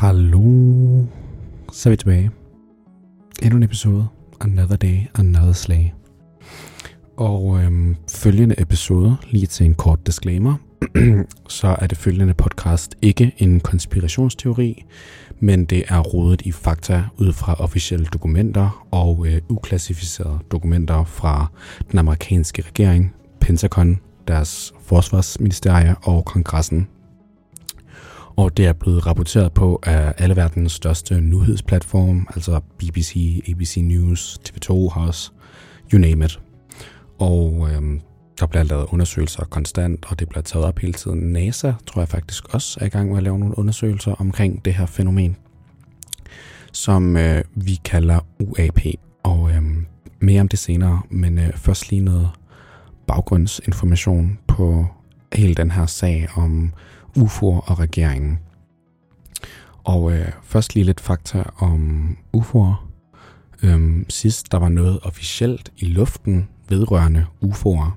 Hallo. Så er vi tilbage. Endnu en episode. Another day, another slag. Og øhm, følgende episode, lige til en kort disclaimer, så er det følgende podcast ikke en konspirationsteori, men det er rodet i fakta ud fra officielle dokumenter og øh, uklassificerede dokumenter fra den amerikanske regering, Pentagon, deres forsvarsministerie og kongressen og det er blevet rapporteret på af alle verdens største nyhedsplatform, altså BBC, ABC News, TV2 har også, you name it. Og øhm, der bliver lavet undersøgelser konstant, og det bliver taget op hele tiden. NASA tror jeg faktisk også er i gang med at lave nogle undersøgelser omkring det her fænomen, som øh, vi kalder UAP. Og øhm, mere om det senere, men øh, først lige noget baggrundsinformation på hele den her sag om UFO'er og regeringen. Og øh, først lige lidt fakta om UFO'er. Øhm, sidst der var noget officielt i luften vedrørende UFO'er.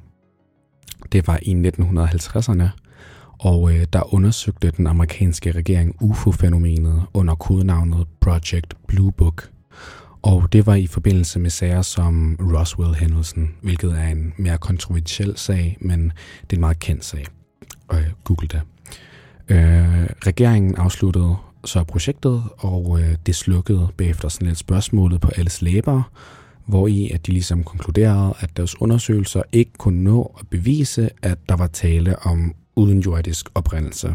Det var i 1950'erne, og øh, der undersøgte den amerikanske regering UFO-fænomenet under kodenavnet Project Blue Book. Og det var i forbindelse med sager som Roswell-hændelsen, hvilket er en mere kontroversiel sag, men det er en meget kendt sag. Øh, Google det. Øh, regeringen afsluttede så projektet, og øh, det slukkede bagefter sådan lidt spørgsmålet på alles læber, hvor i at de ligesom konkluderede, at deres undersøgelser ikke kunne nå at bevise, at der var tale om udenjordisk oprindelse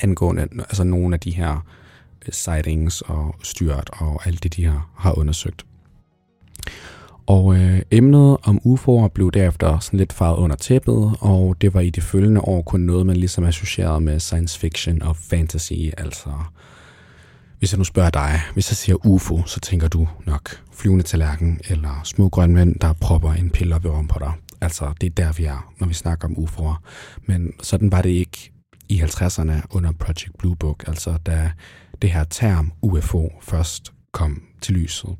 angående altså nogle af de her øh, sightings og styrt og alt det, de har, har undersøgt. Og øh, emnet om UFO'er blev derefter sådan lidt farvet under tæppet, og det var i de følgende år kun noget, man ligesom associerede med science fiction og fantasy. Altså, hvis jeg nu spørger dig, hvis jeg siger UFO, så tænker du nok flyvende tallerken eller små grønmænd, der propper en pille op i på dig. Altså, det er der, vi er, når vi snakker om UFO'er. Men sådan var det ikke i 50'erne under Project Blue Book, altså da det her term UFO først kom til lyset.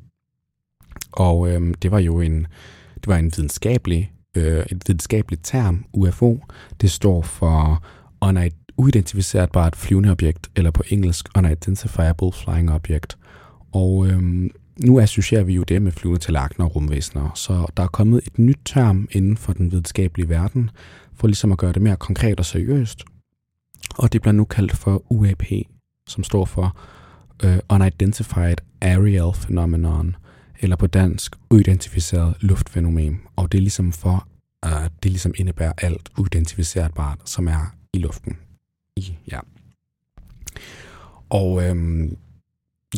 Og øh, det var jo en, det var en videnskabelig, øh, et videnskabeligt term, UFO. Det står for uidentificerbart flyvende objekt, eller på engelsk Unidentifiable Flying Object. Og øh, nu associerer vi jo det med flyvende tallerkener og rumvæsener, så der er kommet et nyt term inden for den videnskabelige verden, for ligesom at gøre det mere konkret og seriøst. Og det bliver nu kaldt for UAP, som står for uh, Unidentified Aerial Phenomenon eller på dansk uidentificeret luftfænomen. Og det er ligesom for, at det ligesom indebærer alt uidentificerbart, som er i luften. I, ja. Og øhm,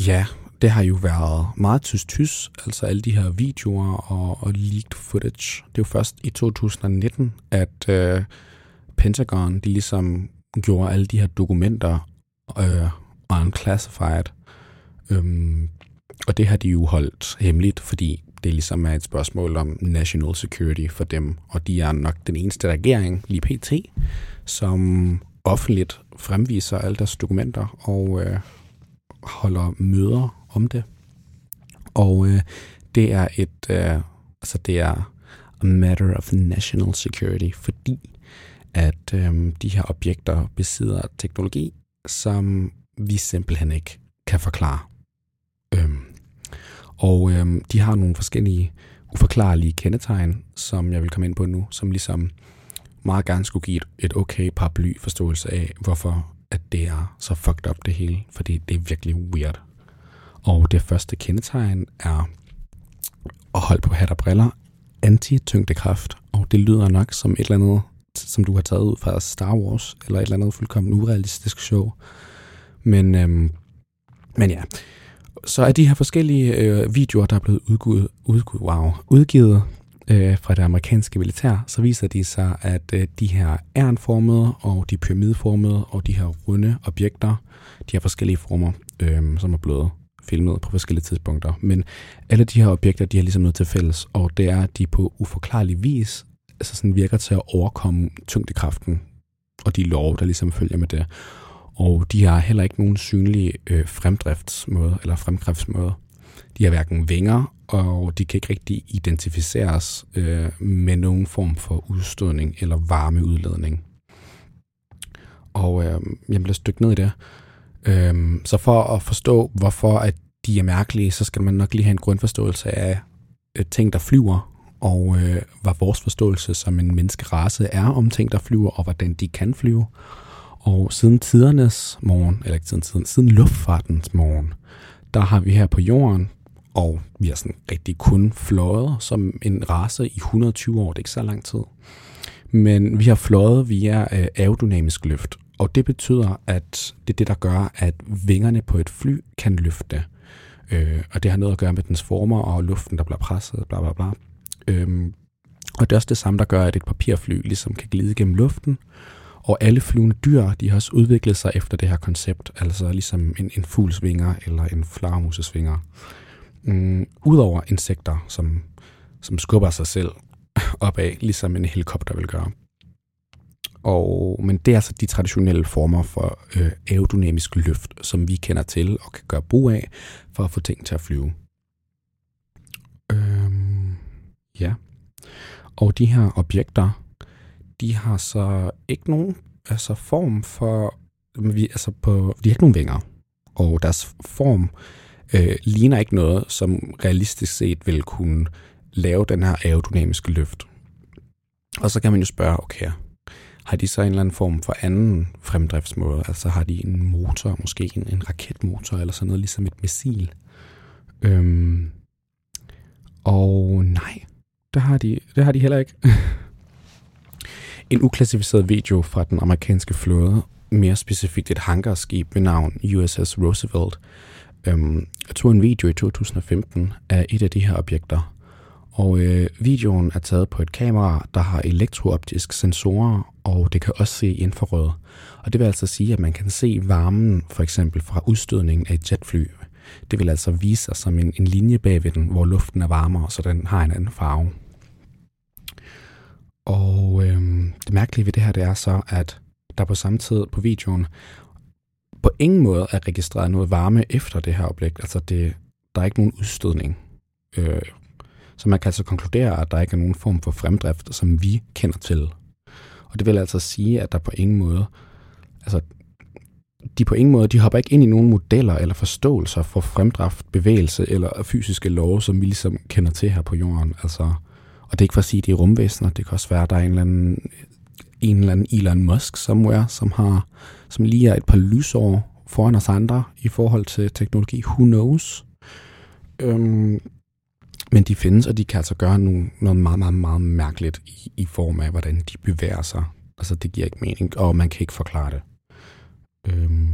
ja, det har jo været meget tysk tys, altså alle de her videoer og, og leaked footage. Det er jo først i 2019, at øh, Pentagon de ligesom gjorde alle de her dokumenter øh, unclassified. Øhm, og det har de jo holdt hemmeligt, fordi det ligesom er et spørgsmål om national security for dem, og de er nok den eneste regering, lige pt., som offentligt fremviser alle deres dokumenter og øh, holder møder om det. Og øh, det er et, øh, altså det er a matter of national security, fordi at øh, de her objekter besidder teknologi, som vi simpelthen ikke kan forklare. Øh, og øh, de har nogle forskellige uforklarlige kendetegn, som jeg vil komme ind på nu, som ligesom meget gerne skulle give et, et okay paraply forståelse af, hvorfor at det er så fucked up det hele, fordi det er virkelig weird. Og det første kendetegn er at holde på hat og briller, anti-tyngdekraft, og det lyder nok som et eller andet, som du har taget ud fra Star Wars, eller et eller andet fuldkommen urealistisk show. Men, øhm, men ja, så er de her forskellige øh, videoer, der er blevet udgivet, udgivet, wow, udgivet øh, fra det amerikanske militær, så viser de sig, at øh, de her ærnformede og de pyramideformede og de her runde objekter, de har forskellige former, øh, som er blevet filmet på forskellige tidspunkter. Men alle de her objekter, de har ligesom noget til fælles, og det er, at de på uforklarlig vis altså sådan virker til at overkomme tyngdekraften og de lov, der ligesom følger med det og de har heller ikke nogen synlige øh, fremdriftsmåde eller fremdriftsmåde. De har hverken vinger, og de kan ikke rigtig identificeres øh, med nogen form for udstødning eller varmeudledning. Og øh, jeg bliver stykket ned i det. Øh, så for at forstå, hvorfor at de er mærkelige, så skal man nok lige have en grundforståelse af øh, ting, der flyver, og øh, hvad vores forståelse som en menneskerace er om ting, der flyver, og hvordan de kan flyve. Og siden tidernes morgen, eller ikke siden tiden, siden luftfartens morgen, der har vi her på jorden, og vi har sådan rigtig kun fløjet som en race i 120 år, det er ikke så lang tid. Men vi har fløjet via øh, aerodynamisk løft, og det betyder, at det er det, der gør, at vingerne på et fly kan løfte. Øh, og det har noget at gøre med dens former og luften, der bliver presset, bla bla bla. Øhm, og det er også det samme, der gør, at et papirfly ligesom kan glide gennem luften. Og alle flyvende dyr, de har også udviklet sig efter det her koncept, altså ligesom en, en fugls vinger eller en flagermuses vinger. Mm, Udover insekter, som, som skubber sig selv opad, ligesom en helikopter vil gøre. Og, men det er altså de traditionelle former for øh, aerodynamisk løft, som vi kender til og kan gøre brug af for at få ting til at flyve. Øhm, ja. Og de her objekter, de har så ikke nogen altså form for, vi, altså på, de har ikke nogen vinger, og deres form øh, ligner ikke noget, som realistisk set vil kunne lave den her aerodynamiske løft. Og så kan man jo spørge, okay, har de så en eller anden form for anden fremdriftsmåde? Altså har de en motor, måske en, en raketmotor eller sådan noget, ligesom et missil? Øhm, og nej, det har de, det har de heller ikke. en uklassificeret video fra den amerikanske flåde, mere specifikt et hangarskib ved navn USS Roosevelt, øhm, tog en video i 2015 af et af de her objekter. Og øh, videoen er taget på et kamera, der har elektrooptisk sensorer, og det kan også se infrarød. Og det vil altså sige, at man kan se varmen for eksempel fra udstødningen af et jetfly. Det vil altså vise sig som en, en linje bagved den, hvor luften er varmere, så den har en anden farve. Og øh, det mærkelige ved det her, det er så, at der på samme tid på videoen på ingen måde er registreret noget varme efter det her objekt. Altså det, der er ikke nogen udstødning. Øh, så man kan altså konkludere, at der ikke er nogen form for fremdrift, som vi kender til. Og det vil altså sige, at der på ingen måde, altså de på ingen måde, de hopper ikke ind i nogen modeller eller forståelser for fremdrift, bevægelse eller fysiske love, som vi ligesom kender til her på jorden. Altså, det er ikke for at sige, at det er rumvæsener. Det kan også være, at der er en eller anden, en eller anden Elon Musk somewhere, som, har, som lige er et par lysår foran os andre i forhold til teknologi. Who knows? Øhm, men de findes, og de kan altså gøre nogle, noget meget, meget, meget mærkeligt i, i form af, hvordan de bevæger sig. Altså, det giver ikke mening, og man kan ikke forklare det. Øhm.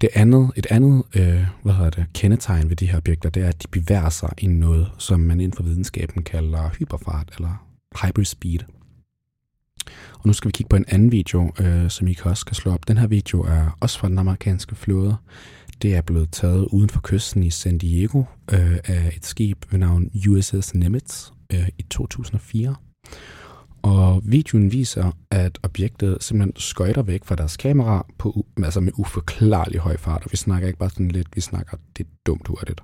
Det andet, et andet øh, hvad hedder det, kendetegn ved de her objekter, det er, at de bevæger sig i noget, som man inden for videnskaben kalder hyperfart eller hyperspeed. Og nu skal vi kigge på en anden video, øh, som I kan også kan slå op. Den her video er også fra den amerikanske flåde. Det er blevet taget uden for kysten i San Diego øh, af et skib ved navn USS Nimitz øh, i 2004. Og videoen viser, at objektet simpelthen skøjter væk fra deres kamera på, altså med uforklarlig høj fart. Og vi snakker ikke bare sådan lidt, vi snakker det dumt hurtigt.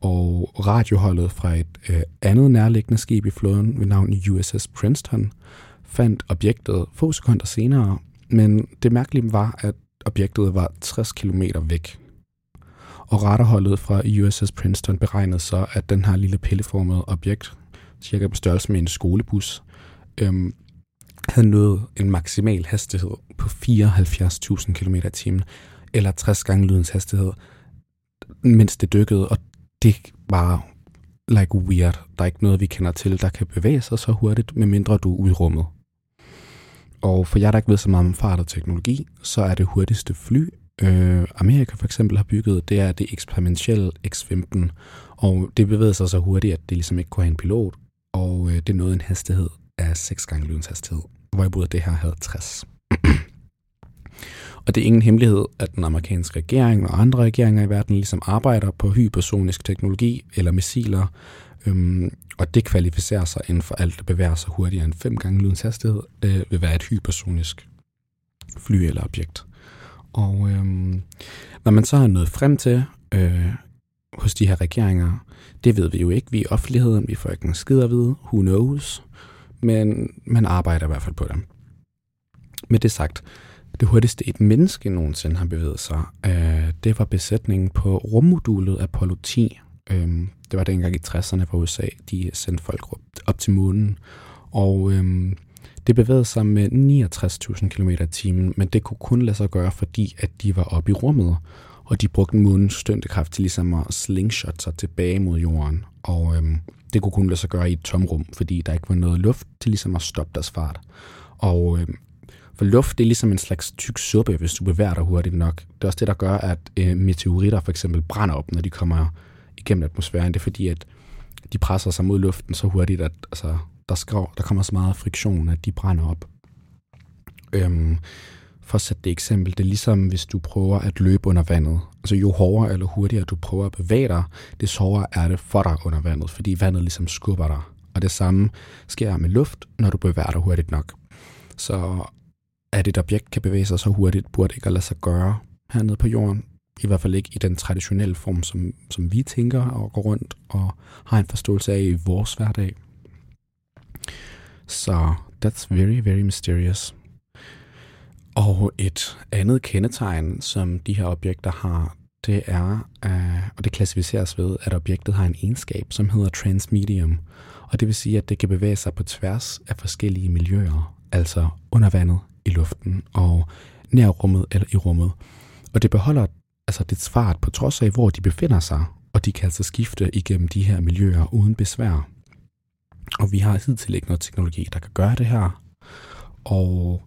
Og radioholdet fra et øh, andet nærliggende skib i floden ved navn USS Princeton fandt objektet få sekunder senere, men det mærkelige var, at objektet var 60 km væk og radarholdet fra USS Princeton beregnede så, at den her lille pilleformede objekt, cirka på størrelse med en skolebus, øhm, havde nået en maksimal hastighed på 74.000 km i timen, eller 60 gange lydens hastighed, mens det dykkede, og det var like weird. Der er ikke noget, vi kender til, der kan bevæge sig så hurtigt, medmindre du er ude i rummet. Og for jer, der ikke ved så meget om fart og teknologi, så er det hurtigste fly øh, Amerika for eksempel har bygget, det er det eksperimentelle X-15, og det bevæger sig så hurtigt, at det ligesom ikke kunne have en pilot, og øh, det nåede en hastighed af 6 gange lydens hastighed, hvorimod det her havde 60. og det er ingen hemmelighed, at den amerikanske regering og andre regeringer i verden ligesom arbejder på hypersonisk teknologi eller missiler, øhm, og det kvalificerer sig inden for alt, der bevæger sig hurtigere end 5 gange lydens hastighed, øh, vil være et hypersonisk fly eller objekt. Og øhm, hvad man så har nået frem til øh, hos de her regeringer, det ved vi jo ikke. Vi er i offentligheden, vi får ikke en skid at vide, who knows, men man arbejder i hvert fald på det. Med det sagt, det hurtigste et menneske nogensinde har bevæget sig, øh, det var besætningen på rummodulet Apollo 10. Øh, det var dengang i 60'erne, fra USA de sendte folk op til månen. Og øh, det bevægede sig med 69.000 km i timen, men det kunne kun lade sig gøre, fordi at de var oppe i rummet, og de brugte månens støntekraft til ligesom at slingshot sig tilbage mod jorden. Og øhm, det kunne kun lade sig gøre i et tomrum, fordi der ikke var noget luft til ligesom at stoppe deres fart. Og øh, for luft, det er ligesom en slags tyk suppe, hvis du bevæger dig hurtigt nok. Det er også det, der gør, at øh, meteoritter for eksempel brænder op, når de kommer igennem atmosfæren. Det er fordi, at de presser sig mod luften så hurtigt, at altså, der, skrav, der kommer så meget friktion, at de brænder op. Øhm, for at sætte det eksempel, det er ligesom hvis du prøver at løbe under vandet. Altså jo hårdere eller hurtigere du prøver at bevæge dig, det hårdere er det for dig under vandet, fordi vandet ligesom skubber dig. Og det samme sker med luft, når du bevæger dig hurtigt nok. Så at et objekt kan bevæge sig så hurtigt, burde ikke at lade sig gøre hernede på jorden. I hvert fald ikke i den traditionelle form, som, som vi tænker og går rundt og har en forståelse af i vores hverdag. Så that's very, very mysterious. Og et andet kendetegn, som de her objekter har, det er, uh, og det klassificeres ved, at objektet har en egenskab, som hedder transmedium. Og det vil sige, at det kan bevæge sig på tværs af forskellige miljøer, altså under vandet, i luften og nær rummet eller i rummet. Og det beholder altså dets fart på trods af, hvor de befinder sig, og de kan altså skifte igennem de her miljøer uden besvær. Og vi har hidtil ikke noget teknologi, der kan gøre det her. Og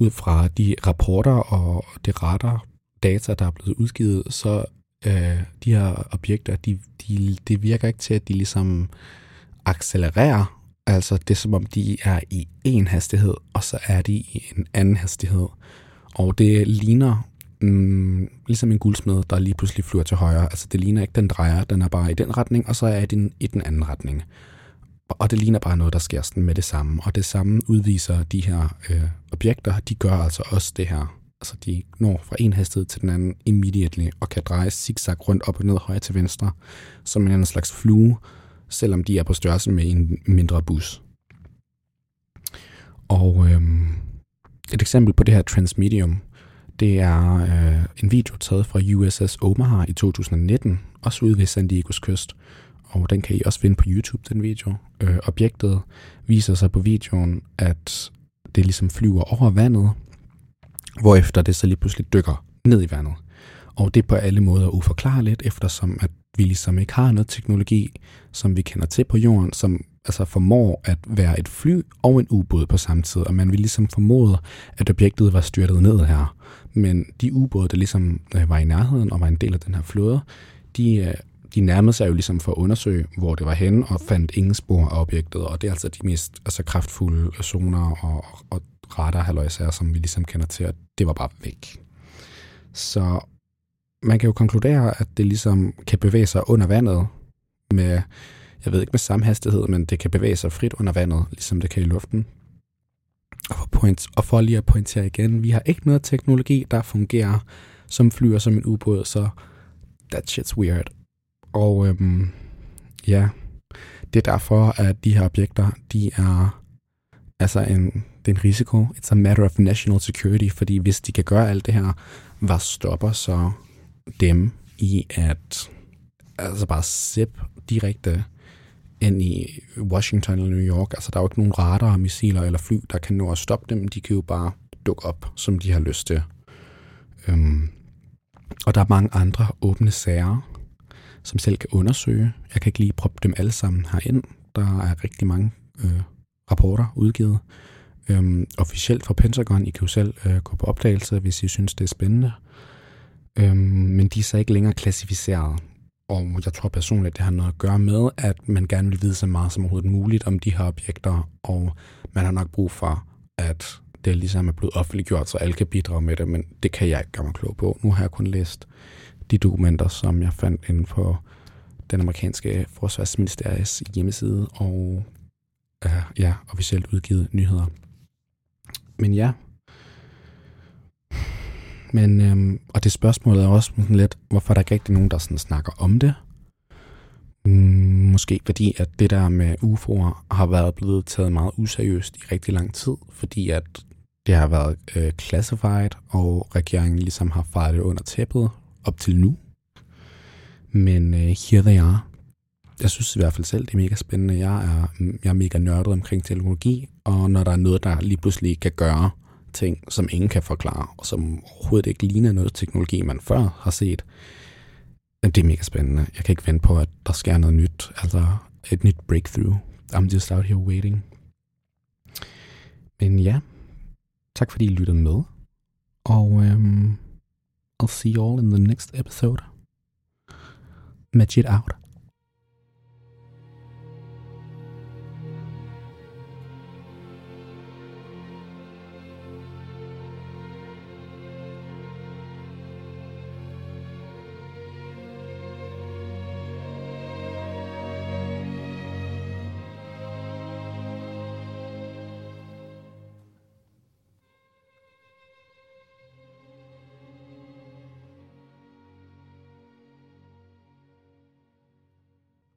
ud fra de rapporter og det radar data, der er blevet udgivet, så øh, de her objekter, de, de, det virker ikke til, at de ligesom accelererer. Altså det er som om, de er i en hastighed, og så er de i en anden hastighed. Og det ligner mm, ligesom en guldsmed, der lige pludselig flyver til højre. Altså det ligner ikke, den drejer, den er bare i den retning, og så er den i den anden retning. Og det ligner bare noget, der sker sådan med det samme. Og det samme udviser de her øh, objekter, de gør altså også det her. Altså de når fra en hastighed til den anden immediately, og kan dreje zigzag rundt op og ned, højre til venstre, som en slags flue, selvom de er på størrelse med en mindre bus. Og øh, et eksempel på det her transmedium, det er øh, en video taget fra USS Omaha i 2019, også ude ved San Diegos kyst, og den kan I også finde på YouTube, den video. Øh, objektet viser sig på videoen, at det ligesom flyver over vandet, hvorefter det så lige pludselig dykker ned i vandet. Og det er på alle måder uforklarligt, eftersom at vi ligesom ikke har noget teknologi, som vi kender til på jorden, som altså formår at være et fly og en ubåd på samme tid, og man vil ligesom formode, at objektet var styrtet ned her. Men de ubåde, der ligesom øh, var i nærheden og var en del af den her flåde, de øh, de nærmede sig jo ligesom for at undersøge, hvor det var henne, og fandt ingen spor af objektet, og det er altså de mest altså kraftfulde zoner og, og radar som vi ligesom kender til, at det var bare væk. Så man kan jo konkludere, at det ligesom kan bevæge sig under vandet med, jeg ved ikke med samme hastighed, men det kan bevæge sig frit under vandet, ligesom det kan i luften. Og for, point, og for lige at pointere igen, vi har ikke noget teknologi, der fungerer som flyer som en ubåd, så that shit's weird. Og øhm, ja, det er derfor, at de her objekter, de er altså en, det er en risiko. It's a matter of national security, fordi hvis de kan gøre alt det her, hvad stopper så dem i at altså bare zip direkte ind i Washington eller New York. Altså, der er jo ikke nogen radar, missiler eller fly, der kan nå at stoppe dem. De kan jo bare dukke op, som de har lyst til. Øhm, og der er mange andre åbne sager, som selv kan undersøge. Jeg kan ikke lige proppe dem alle sammen herind. Der er rigtig mange øh, rapporter udgivet. Øhm, officielt fra Pentagon. I kan jo selv øh, gå på opdagelse, hvis I synes, det er spændende. Øhm, men de er så ikke længere klassificeret. Og jeg tror personligt, det har noget at gøre med, at man gerne vil vide så meget som overhovedet muligt om de her objekter, og man har nok brug for, at det ligesom er blevet offentliggjort, så alle kan bidrage med det, men det kan jeg ikke gøre mig klog på. Nu har jeg kun læst de dokumenter, som jeg fandt inde på den amerikanske forsvarsministeriets hjemmeside og uh, ja, officielt udgivet nyheder. Men ja, men, øhm, og det spørgsmål er også sådan lidt, hvorfor der ikke rigtig nogen, der sådan snakker om det? Mm, måske fordi, at det der med UFO'er har været blevet taget meget useriøst i rigtig lang tid, fordi at Det har været øh, classified, og regeringen ligesom har fejret det under tæppet op til nu. Men øh, here they are. Jeg synes i hvert fald selv, det er mega spændende. Jeg er, jeg er mega nørdet omkring teknologi, og når der er noget, der lige pludselig kan gøre ting, som ingen kan forklare, og som overhovedet ikke ligner noget teknologi, man før har set, det er mega spændende. Jeg kan ikke vente på, at der sker noget nyt, altså et nyt breakthrough. I'm just out here waiting. Men ja, tak fordi I lyttede med. Og øhm, I'll see you all in the next episode. Match it out.